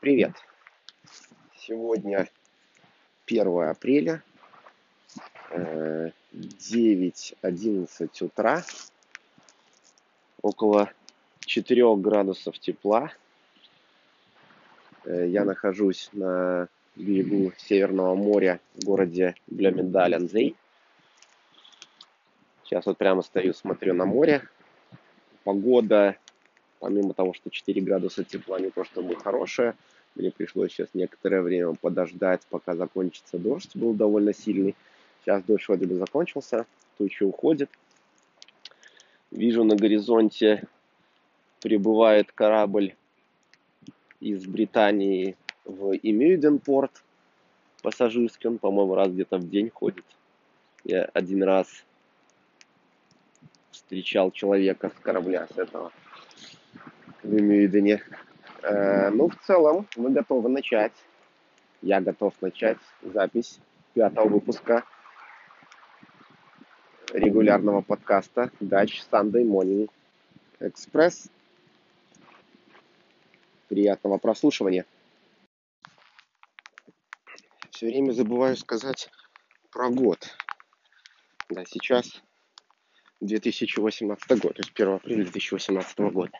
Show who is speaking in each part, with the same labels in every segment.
Speaker 1: Привет! Сегодня 1 апреля, 9.11 утра, около 4 градусов тепла. Э, я нахожусь на берегу Северного моря в городе Блемендаль-Анзей. Сейчас вот прямо стою, смотрю на море. Погода помимо того, что 4 градуса тепла не то чтобы хорошее, мне пришлось сейчас некоторое время подождать, пока закончится дождь, был довольно сильный. Сейчас дождь вроде бы закончился, тучи уходит. Вижу на горизонте прибывает корабль из Британии в Имюденпорт пассажирский. Он, по-моему, раз где-то в день ходит. Я один раз встречал человека с корабля с этого в Имюидене. Э, ну, в целом, мы готовы начать. Я готов начать запись пятого выпуска регулярного подкаста Dutch Sunday Morning Express. Приятного прослушивания. Все время забываю сказать про год. Да, сейчас 2018 год, то есть 1 апреля 2018 года.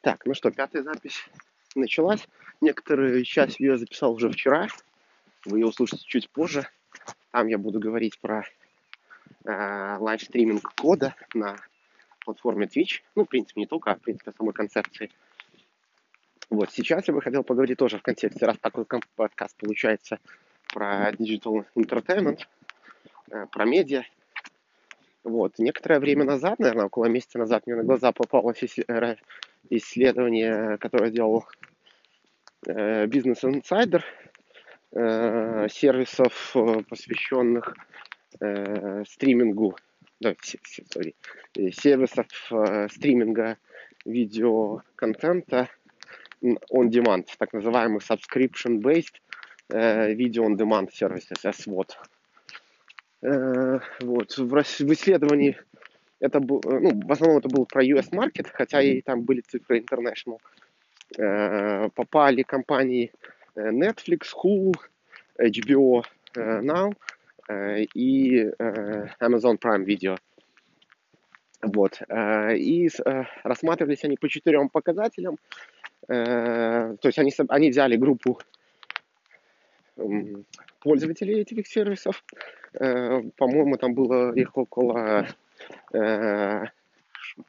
Speaker 1: Так, ну что, пятая запись началась. Некоторую часть я записал уже вчера. Вы ее услышите чуть позже. Там я буду говорить про э, лайвстриминг кода на платформе Twitch. Ну, в принципе, не только, а в принципе, самой концепции. Вот, сейчас я бы хотел поговорить тоже в контексте, раз такой подкаст получается про digital entertainment, э, про медиа. Вот, некоторое время назад, наверное, около месяца назад мне на глаза попалось э, исследование, которое делал э, Business Insider, э, сервисов, э, посвященных стримингу, да, sorry, сервисов стриминга видеоконтента on demand, так называемых subscription-based video on demand services, SWOT. Вот. В исследовании это был, э, ну, в основном это был про US Market, хотя и там были цифры International. Э, попали компании э, Netflix, Hulu, HBO Now и Amazon Prime Video. Вот. И рассматривались они по четырем показателям. То есть они, они взяли группу пользователей этих сервисов. По-моему, там было их около э,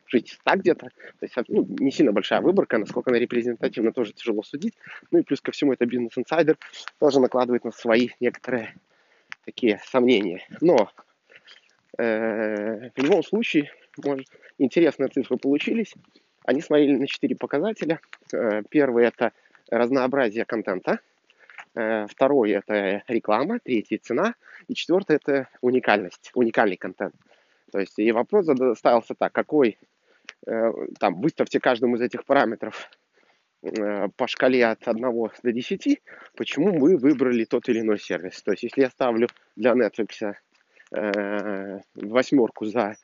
Speaker 1: жить так где-то. То есть ну, не сильно большая выборка, насколько она репрезентативна, тоже тяжело судить. Ну и плюс ко всему это бизнес-инсайдер тоже накладывает на свои некоторые такие сомнения. Но э, в любом случае, может, интересные цифры получились. Они смотрели на четыре показателя. Э, первый это разнообразие контента. Второй это реклама. Третий цена. И четвертый это уникальность, уникальный контент. То есть и вопрос ставился так, какой, э, там, выставьте каждому из этих параметров э, по шкале от 1 до 10, почему мы выбрали тот или иной сервис. То есть если я ставлю для Netflix э, восьмерку за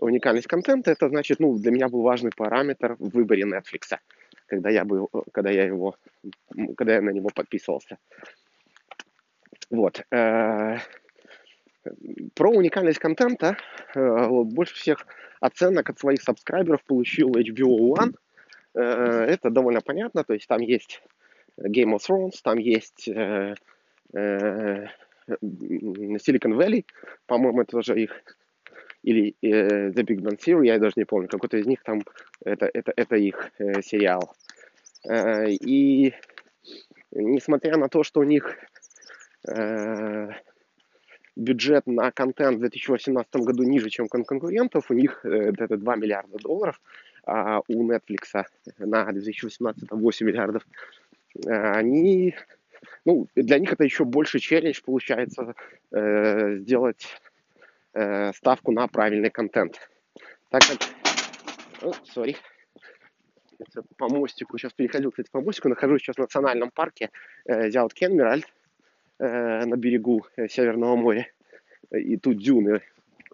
Speaker 1: уникальность контента, это значит, ну, для меня был важный параметр в выборе Netflix, когда я, был, когда я, его, когда я на него подписывался. Вот. Про уникальность контента э, больше всех оценок от своих субскрайберов получил HBO One. Э, это довольно понятно, то есть там есть Game of Thrones, там есть э, Silicon Valley, по-моему, это тоже их, или The Big Bang Theory, я даже не помню, какой-то из них там, это, это, это их сериал. И несмотря на то, что у них бюджет на контент в 2018 году ниже, чем у конкурентов. У них э, это 2 миллиарда долларов, а у Netflix на 2018 8 миллиардов. Э, они, ну, для них это еще больше челлендж получается э, сделать э, ставку на правильный контент. Так как, это по мостику, сейчас переходил, кстати, по мостику, нахожусь сейчас в национальном парке э, Зяут Кенмеральд, Э, на берегу э, Северного моря. И тут дюны.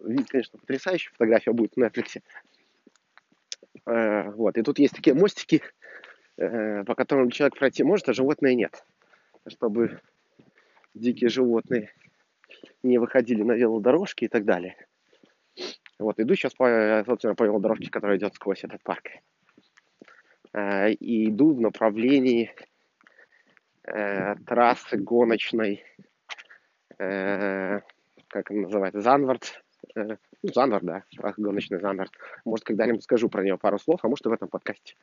Speaker 1: Вид, конечно, потрясающий. Фотография будет на Netflix. Э, вот. И тут есть такие мостики, э, по которым человек пройти может, а животные нет. Чтобы дикие животные не выходили на велодорожки и так далее. Вот, иду сейчас, по, собственно, по велодорожке, которая идет сквозь этот парк. Э, и иду в направлении э, трассы гоночной, э, как она называется, Занвард. Э, ну, Занвард, да, трасса гоночная Занвард. Может, когда-нибудь скажу про нее пару слов, а может, и в этом подкасте.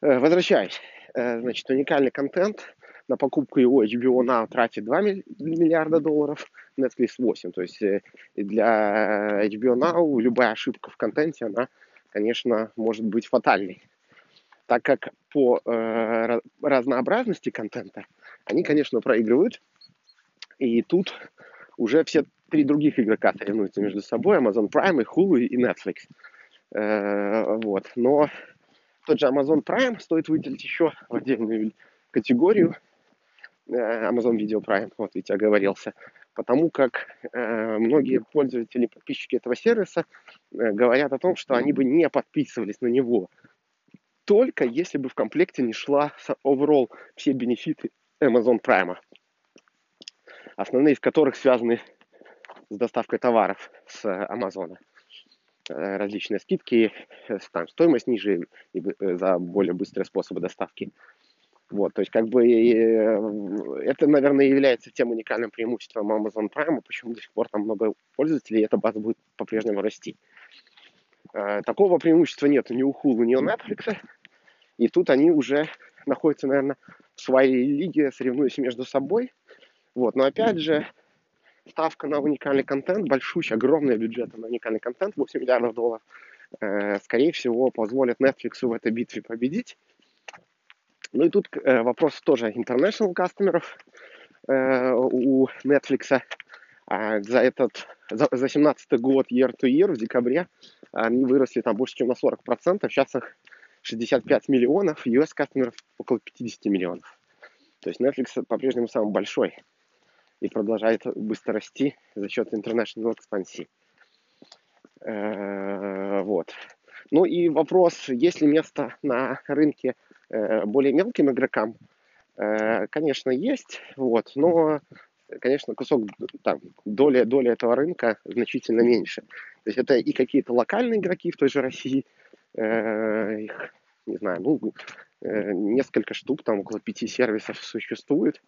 Speaker 1: Э, возвращаюсь. Э, значит, уникальный контент. На покупку его HBO Now тратит 2 миллиарда долларов, Netflix 8. То есть э, для HBO Now любая ошибка в контенте, она, конечно, может быть фатальной. Так как по э, разнообразности контента они, конечно, проигрывают. И тут уже все три других игрока соревнуются между собой. Amazon Prime, и Hulu и Netflix. Э, вот. Но тот же Amazon Prime стоит выделить еще в отдельную категорию. Э, Amazon Video Prime, вот ведь оговорился. Потому как э, многие пользователи, подписчики этого сервиса э, говорят о том, что они бы не подписывались на него, только если бы в комплекте не шла overall все бенефиты Amazon Prime. Основные из которых связаны с доставкой товаров с Амазона. Э, различные скидки, э, там, стоимость ниже э, за более быстрые способы доставки. Вот, то есть, как бы, это, наверное, является тем уникальным преимуществом Amazon Prime, почему до сих пор там много пользователей, и эта база будет по-прежнему расти. Такого преимущества нет ни у Hulu, ни у Netflix. И тут они уже находятся, наверное, в своей лиге, соревнуясь между собой. Вот, но опять же, ставка на уникальный контент, большущий, огромный бюджет на уникальный контент, 8 миллиардов долларов, э, скорее всего, позволит Netflix в этой битве победить. Ну и тут э, вопрос тоже international кастомеров э, у Netflix. А за этот, за, за 17 год year to year в декабре они выросли там больше, чем на 40%. Сейчас их 65 миллионов, US кастомеров около 50 миллионов. То есть Netflix по-прежнему самый большой и продолжает быстро расти за счет international экспансии. Вот. Ну и вопрос, есть ли место на рынке э, более мелким игрокам? Э, конечно, есть, вот, но, конечно, кусок, там, доля, доля этого рынка значительно меньше. То есть это и какие-то локальные игроки в той же России, их, не знаю, ну, несколько штук, там около пяти сервисов существует,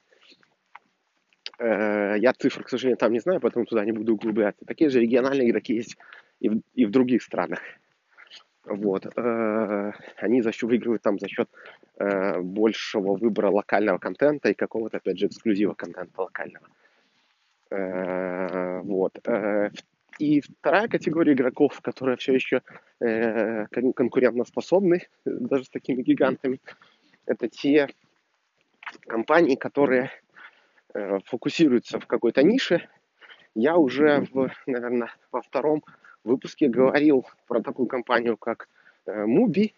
Speaker 1: Э, я цифр, к сожалению, там не знаю, поэтому туда не буду углубляться. Такие же региональные игроки есть и в, и в других странах. Вот. Э, они за счет выигрывают там за счет э, большего выбора локального контента и какого-то, опять же, эксклюзива контента локального. Вот. И вторая категория игроков, которые все еще конкурентоспособны, даже с такими гигантами, это те компании, которые Э, фокусируется в какой-то нише. Я уже, в, наверное, во втором выпуске говорил про такую компанию, как Mubi,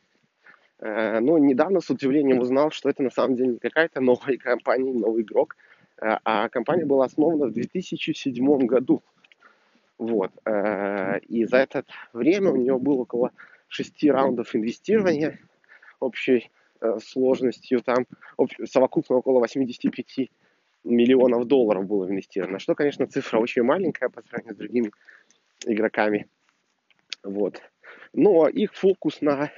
Speaker 1: э, э, но недавно с удивлением узнал, что это на самом деле не какая-то новая компания, новый игрок, а компания была основана в 2007 году. Вот. И за это время у нее было около шести раундов инвестирования общей сложностью там совокупно около 85 миллионов долларов было инвестировано, что, конечно, цифра очень маленькая по сравнению с другими игроками. Вот. Но их фокус на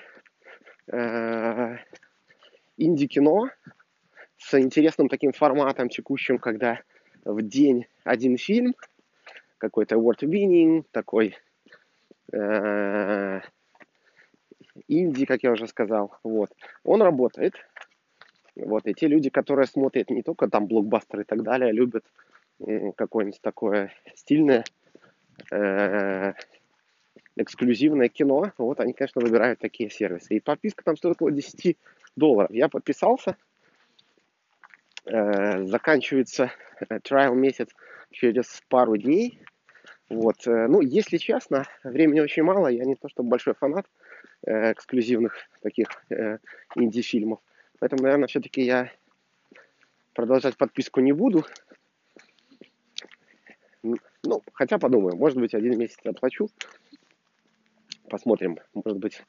Speaker 1: э, инди-кино с интересным таким форматом текущим, когда в день один фильм, какой-то award-winning, такой э, инди, как я уже сказал, вот, он работает, вот, и те люди, которые смотрят не только там блокбастеры и так далее, любят какое-нибудь такое стильное, э, эксклюзивное кино, вот они, конечно, выбирают такие сервисы. И подписка там стоит около 10 долларов. Я подписался, э, заканчивается trial месяц через пару дней. Вот. Ну, если честно, времени очень мало. Я не то, что большой фанат эксклюзивных таких инди-фильмов. Поэтому, наверное, все-таки я продолжать подписку не буду. Ну, хотя подумаю, может быть, один месяц оплачу. Посмотрим, может быть,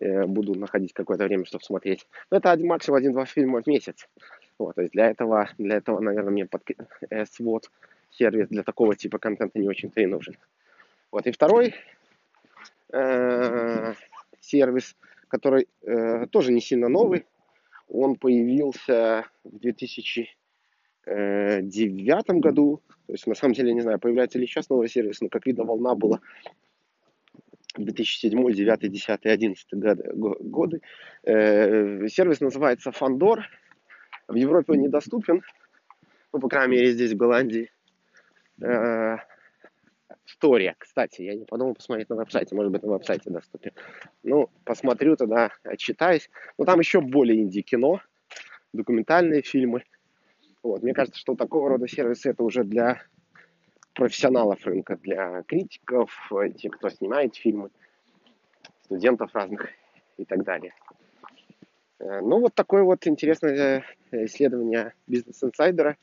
Speaker 1: э, буду находить какое-то время, чтобы смотреть. Но это один, максимум один-два фильма в месяц. Вот, то есть для этого, для этого, наверное, мне под э, сервис для такого типа контента не очень-то и нужен. Вот, и второй э, сервис, который э, тоже не сильно новый, он появился в 2009 году. То есть, на самом деле, не знаю, появляется ли сейчас новый сервис, но, как видно, волна была 2007, 2009, 2010, 2011 годы. Э, сервис называется Fandor. В Европе он недоступен, ну, по крайней мере, здесь, в Голландии. Э, История, кстати, я не подумал посмотреть на веб-сайте, может быть, на веб-сайте доступен. Ну, посмотрю тогда, отчитаюсь. Но там еще более инди-кино, документальные фильмы. Вот, мне кажется, что такого рода сервисы это уже для профессионалов рынка, для критиков, тех, кто снимает фильмы, студентов разных и так далее. Э, ну, вот такое вот интересное э, исследование бизнес-инсайдера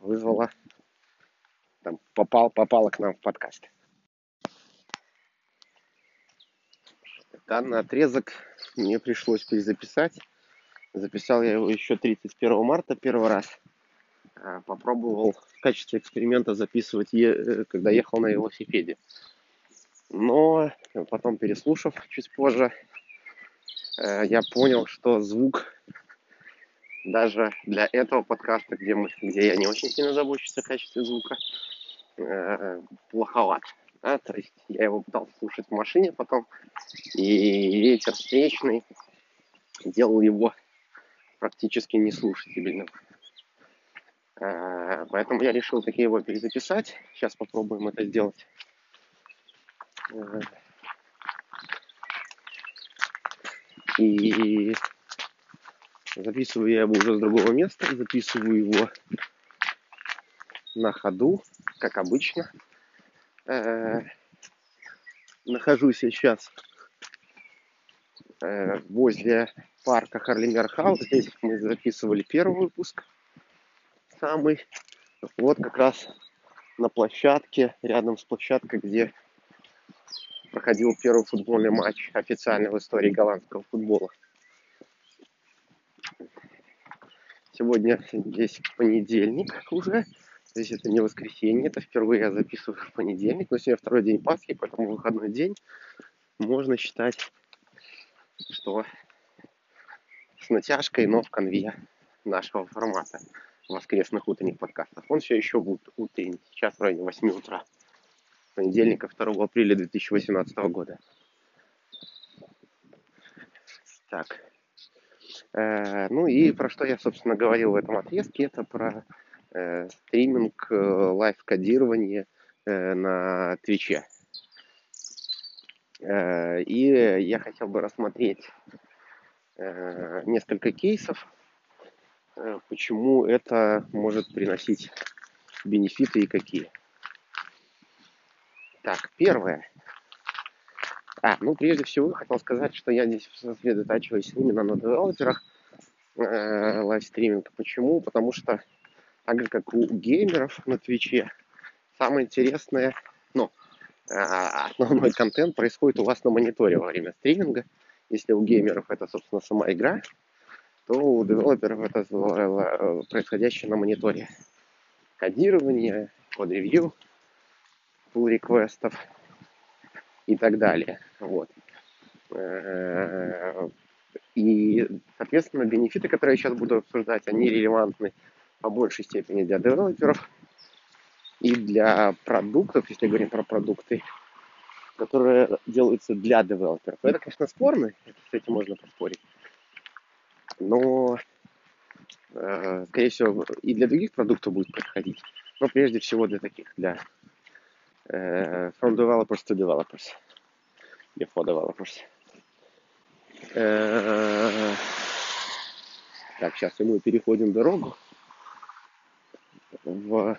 Speaker 1: вызвало, там, попал, попало к нам в подкаст. Данный отрезок мне пришлось перезаписать. Записал я его еще 31 марта первый раз. Э, попробовал в качестве эксперимента записывать, э, когда ехал на велосипеде. Но потом, переслушав чуть позже, э, я понял, что звук даже для этого подкаста, где, мы, где я не очень сильно забочусь о качестве звука, плоховат. Да? То есть я его пытался слушать в машине потом, и ветер встречный делал его практически неслушательным. Э, поэтому я решил таки его перезаписать. Сейчас попробуем это сделать. Э, и записываю я его уже с другого места, записываю его на ходу, как обычно. Э, нахожусь сейчас возле парка Харлингерхаус. Здесь мы записывали первый выпуск самый. Вот как раз на площадке, рядом с площадкой, где проходил первый футбольный матч официально в истории голландского футбола. Сегодня здесь понедельник уже. То есть это не воскресенье, это впервые я записываю в понедельник, но сегодня второй день Пасхи, поэтому выходной день. Можно считать, что с натяжкой, но в конве нашего формата воскресных утренних подкастов. Он все еще будет утренний, сейчас в районе 8 утра, понедельника 2 апреля 2018 года. Так. Э, ну и про что я, собственно, говорил в этом отрезке, это про э, стриминг, э, лайв-кодирование на Твиче. И я хотел бы рассмотреть несколько кейсов, почему это может приносить бенефиты и какие. Так, первое. А, ну, прежде всего, хотел сказать, что я здесь сосредотачиваюсь именно на девелоперах э, лайвстриминга. Почему? Потому что, так же, как у геймеров на Твиче, самое интересное, ну, э, основной контент происходит у вас на мониторе во время стриминга. Если у геймеров это, собственно, сама игра, то у девелоперов это э, происходящее на мониторе. Кодирование, код-ревью, pull реквестов и так далее. Вот. Э, и, соответственно, бенефиты, которые я сейчас буду обсуждать, они релевантны по большей степени для девелоперов и для продуктов, если говорим про продукты, которые делаются для девелоперов. Это, конечно, спорно, с этим можно поспорить но, э, скорее всего, и для других продуктов будет подходить, но прежде всего для таких, для э, from developers to developers, или for developers. Э, так, сейчас мы переходим дорогу в,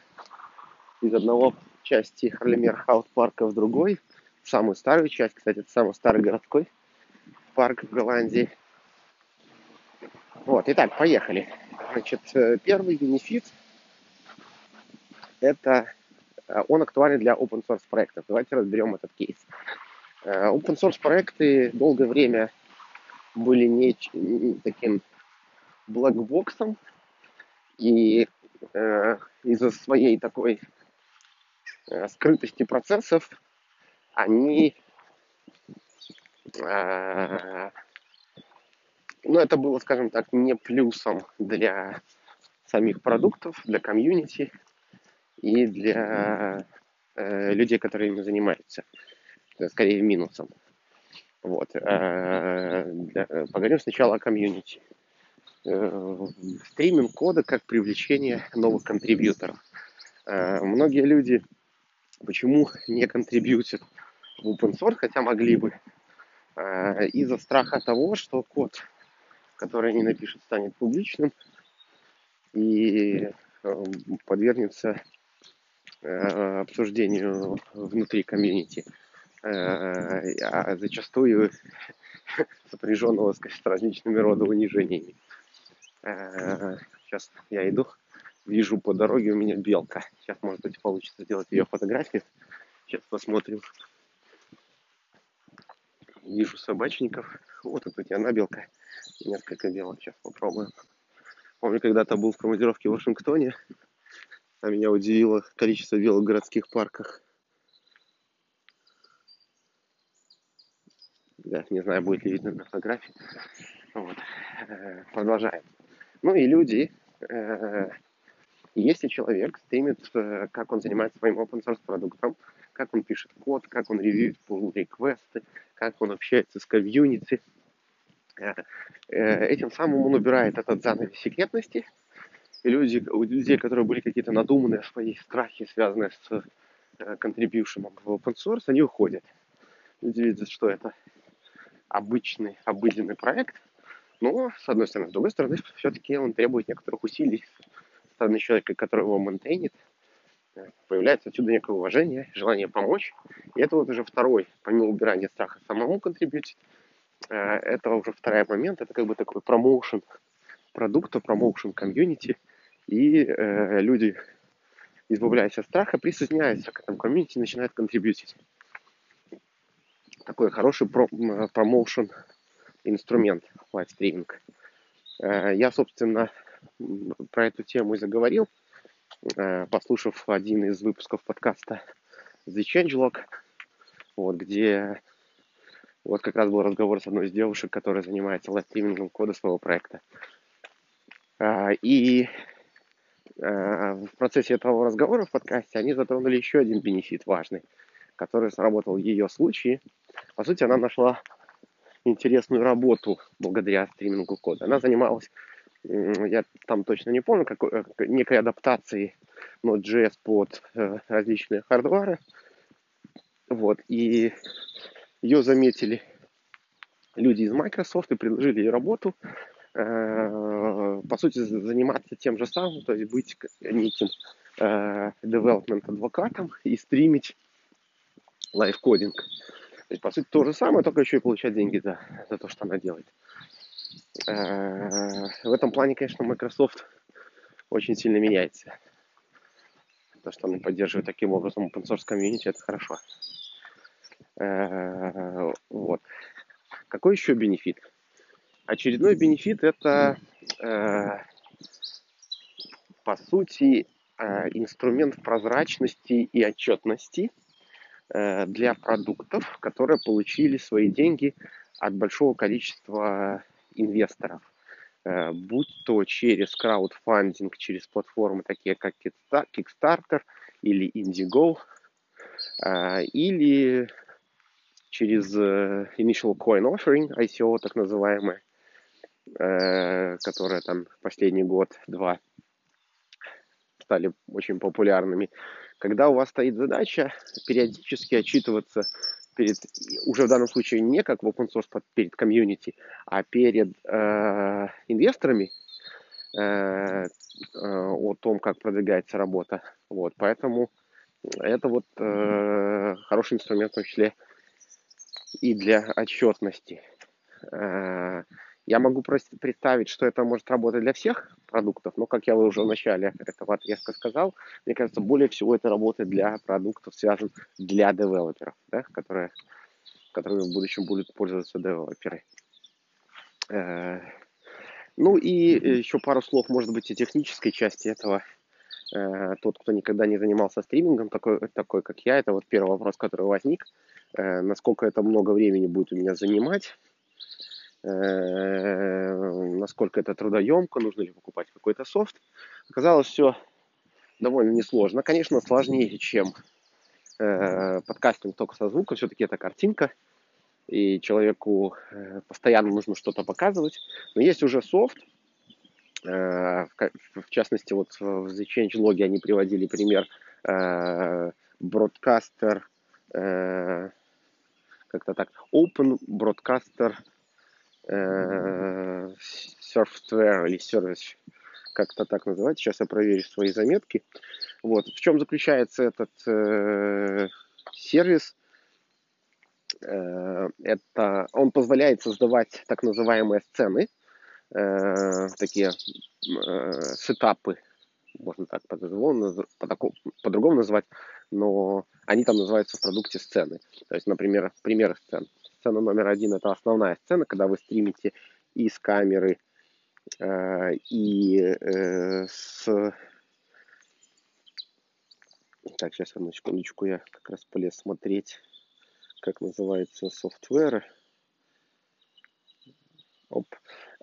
Speaker 1: из одного части Харлемер парка в другой, в самую старую часть, кстати, это самый старый городской парк в Голландии. Вот, итак, поехали. Значит, э, первый бенефит это он актуален для open source проектов. Давайте разберем этот кейс. Э, open source проекты долгое время были не таким блэкбоксом, и э, из-за своей такой э, скрытости процессов они э, ну, это было, скажем так, не плюсом для самих продуктов, для комьюнити и для э, людей, которые ими занимаются. Скорее минусом. Вот. Э, для, поговорим сначала о комьюнити. Э, стриминг кода как привлечение новых контрибьюторов. Э, многие люди почему не контрибьютят в open source, хотя могли бы, э, из-за страха того, что код, который они напишут, станет публичным и подвергнется обсуждению внутри комьюнити, а зачастую сопряженного с различными родами унижениями. Сейчас я иду, вижу по дороге у меня белка. Сейчас, может быть, получится сделать ее фотографию. Сейчас посмотрим. Вижу собачников. Вот тут у тебя одна белка. Несколько белок. Сейчас попробуем. Помню, когда-то был в командировке в Вашингтоне. А меня удивило количество белок в городских парках. Да, не знаю, будет ли видно на фотографии. Вот. Э, продолжаем. Ну и люди, э, если человек стримит, э, как он занимается своим open source продуктом, как он пишет код, как он ревьюет pull реквесты, как он общается с комьюнити, этим самым он убирает этот занавес секретности, и люди, у людей, которые были какие-то надуманные свои страхи, связанные с контрибьюшеном в open source, они уходят. Люди видят, что это обычный, обыденный проект, но, с одной стороны, с другой стороны, все-таки он требует некоторых усилий со стороны человека, который его мейнтейнит. Появляется отсюда некое уважение, желание помочь. И это вот уже второй, помимо убирания страха самому контрибьютить, э, это уже второй момент, это как бы такой промоушен продукта, промоушен комьюнити. И э, люди, избавляясь от страха, присоединяются к этому комьюнити и начинают контрибьютить. Такой хороший промоушен инструмент livestreaming. Э, я, собственно, про эту тему и заговорил, э, послушав один из выпусков подкаста The Changelog, вот, где вот как раз был разговор с одной из девушек, которая занимается лайвстримингом кода своего проекта. Э, и в процессе этого разговора в подкасте они затронули еще один бенефит важный, который сработал в ее случае. По сути, она нашла интересную работу благодаря стримингу кода. Она занималась, я там точно не помню, какой, э, некой адаптацией Node.js под э, различные хардвары. Вот, и ее заметили люди из Microsoft и предложили ей работу, э, по сути, заниматься тем же самым, то есть быть неким development адвокатом и стримить лайфкодинг. То есть, по сути, то же самое, только еще и получать деньги за, за то, что она делает. Э, в этом плане, конечно, Microsoft очень сильно меняется. То, что она поддерживает таким образом open source комьюнити, это хорошо. Э, вот. Какой еще бенефит? Очередной бенефит это, э, по сути, инструмент прозрачности и отчетности – Э, для продуктов, которые получили свои деньги от большого количества инвесторов. Э, будь то через краудфандинг, через платформы такие как Kickstarter или Indiegogo, э, или через Initial Coin Offering, ICO так называемое, которые там последний год-два стали очень популярными когда у вас стоит задача периодически отчитываться перед, уже в данном случае не как в open source перед комьюнити, а перед э, инвесторами э, э, о том, как продвигается работа. Вот, поэтому это вот э, хороший инструмент в том числе и для отчетности. Э, я могу представить, что это может работать для всех продуктов, но, как я уже в начале этого отрезка сказал, мне кажется, более всего это работает для продуктов, связанных для девелоперов, да, которые которыми в будущем будут пользоваться девелоперы. Э, ну и еще пару слов, может быть, о технической части этого. Э, тот, кто никогда не занимался стримингом, такой, такой как я, это вот первый вопрос, который возник. Э, насколько это много времени будет у меня занимать? Насколько это трудоемко? Нужно ли покупать какой-то софт? Оказалось, все довольно несложно. Конечно, сложнее, чем подкастинг только со звуком. Все-таки это картинка и человеку э, постоянно нужно что-то показывать. Но есть уже софт, э, в частности, вот в The Change Log они приводили пример э, Broadcaster, как-то так, Open Broadcaster Software или Service, как-то так называется. Сейчас я проверю свои заметки. Вот. В чем заключается этот сервис? Э, это он позволяет создавать так называемые сцены, э, такие э, сетапы, можно так по-другому, по-другому назвать, но они там называются в продукте сцены. То есть, например, пример сцен. Сцена номер один – это основная сцена, когда вы стримите из камеры и с... Так, сейчас одну секундочку, я как раз полез смотреть как называется, софтвер. Оп.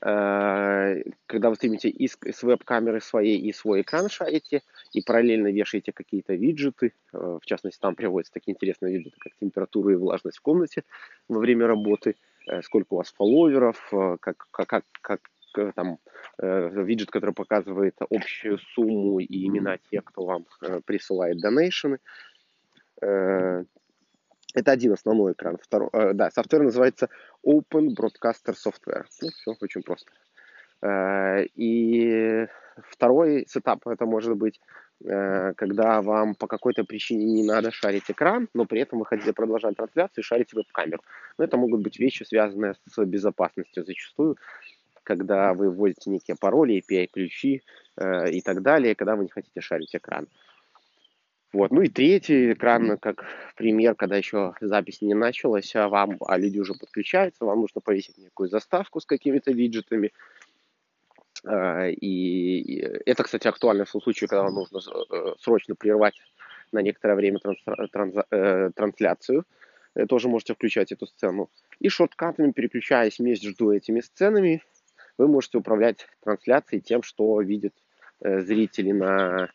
Speaker 1: Э, когда вы стримите из, с веб-камеры своей и свой экран шарите, и параллельно вешаете какие-то виджеты, э, в частности, там приводятся такие интересные виджеты, как температура и влажность в комнате во время работы, э, сколько у вас фолловеров, как, как, как, как там виджет, который показывает общую сумму и имена тех, кто вам присылает донейшены. Это один основной экран. Второй, э, да, software называется Open Broadcaster Software. Ну, все очень просто. Э, и второй setup это может быть, э, когда вам по какой-то причине не надо шарить экран, но при этом вы хотите продолжать трансляцию и шарить веб-камеру. Но это могут быть вещи, связанные с безопасностью зачастую, когда вы вводите некие пароли, API-ключи э, и так далее, когда вы не хотите шарить экран. Э, вот. Ну и третий экран, как пример, когда еще запись не началась, а вам, а люди уже подключаются, вам нужно повесить некую заставку с какими-то виджетами. А, и это, кстати, актуально в том случае, когда вам нужно э, срочно прервать на некоторое время транс, транс, э, трансляцию. Тоже можете включать эту сцену. И шорткатами, переключаясь между этими сценами, вы можете управлять трансляцией тем, что видят э, зрители на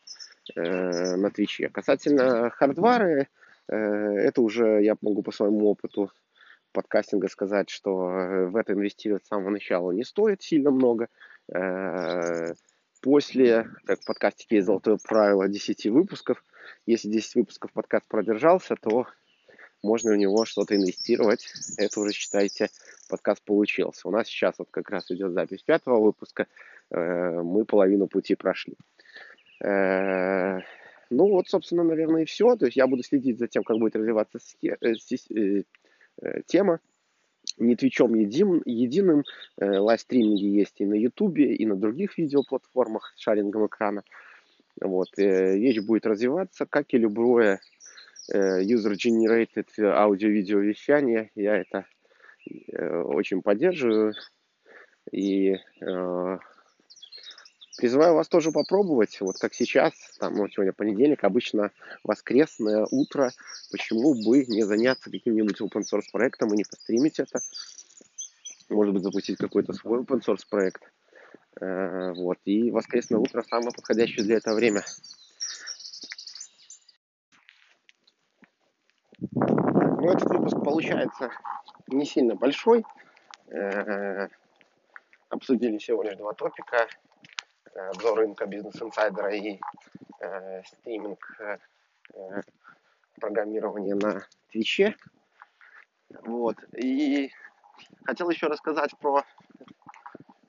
Speaker 1: Э, на Твиче. Касательно хардвары, э, это уже я могу по своему опыту подкастинга сказать, что э, в это инвестировать с самого начала не стоит сильно много. После, как в подкастике есть золотое правило 10 выпусков, если 10 выпусков подкаст продержался, то можно в него что-то инвестировать. Это уже, считайте, подкаст получился. У нас сейчас вот как раз идет запись пятого выпуска. Мы половину пути прошли. Э, ну вот, собственно, наверное, и все. То есть я буду следить за тем, как будет развиваться э, э, тема. Не твичом единым, единым. Лайвстриминги есть и на Ютубе, и на других видеоплатформах с шарингом экрана. Вот. Вещь будет развиваться, как и любое user-generated аудио-видео вещание. Я это очень поддерживаю. И Призываю вас тоже попробовать, вот как сейчас, там, ну, сегодня понедельник, обычно воскресное утро, почему бы не заняться каким-нибудь open source проектом и не постримить это, может быть, запустить какой-то свой open source проект, э, вот, и воскресное утро самое подходящее для этого время. Ну, этот выпуск получается не сильно большой, э, обсудили лишь два топика, обзор э, рынка бизнес-инсайдера и э, стриминг э, э, программирования на Твиче. Вот. И хотел еще рассказать про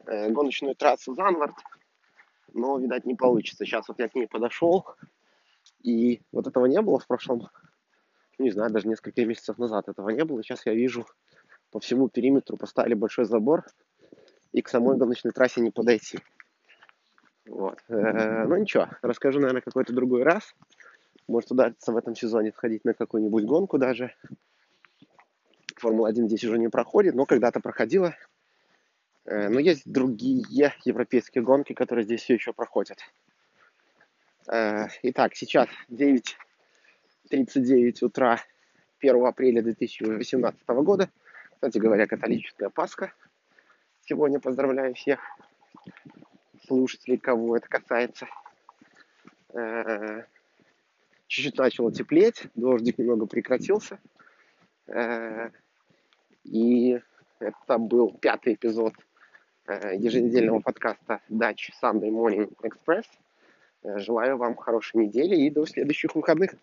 Speaker 1: э, гоночную трассу Занвард, но, видать, не получится. Сейчас вот я к ней подошел, и вот этого не было в прошлом, не знаю, даже несколько месяцев назад этого не было. Сейчас я вижу по всему периметру поставили большой забор, и к самой гоночной трассе не подойти. Вот. Ну ничего, расскажу, наверное, какой-то другой раз. Может удастся в этом сезоне сходить на какую-нибудь гонку даже. Формула-1 здесь уже не проходит, но когда-то проходила. Э, но есть другие европейские гонки, которые здесь все еще проходят. Э, итак, сейчас 9.39 утра 1 апреля 2018 года. Кстати говоря, католическая Пасха. Сегодня поздравляю всех слушателей, кого это касается. Чуть-чуть начало теплеть, дождик немного прекратился. И это был пятый эпизод еженедельного подкаста Dutch Sunday Morning Express. Э, желаю вам хорошей недели и до следующих выходных.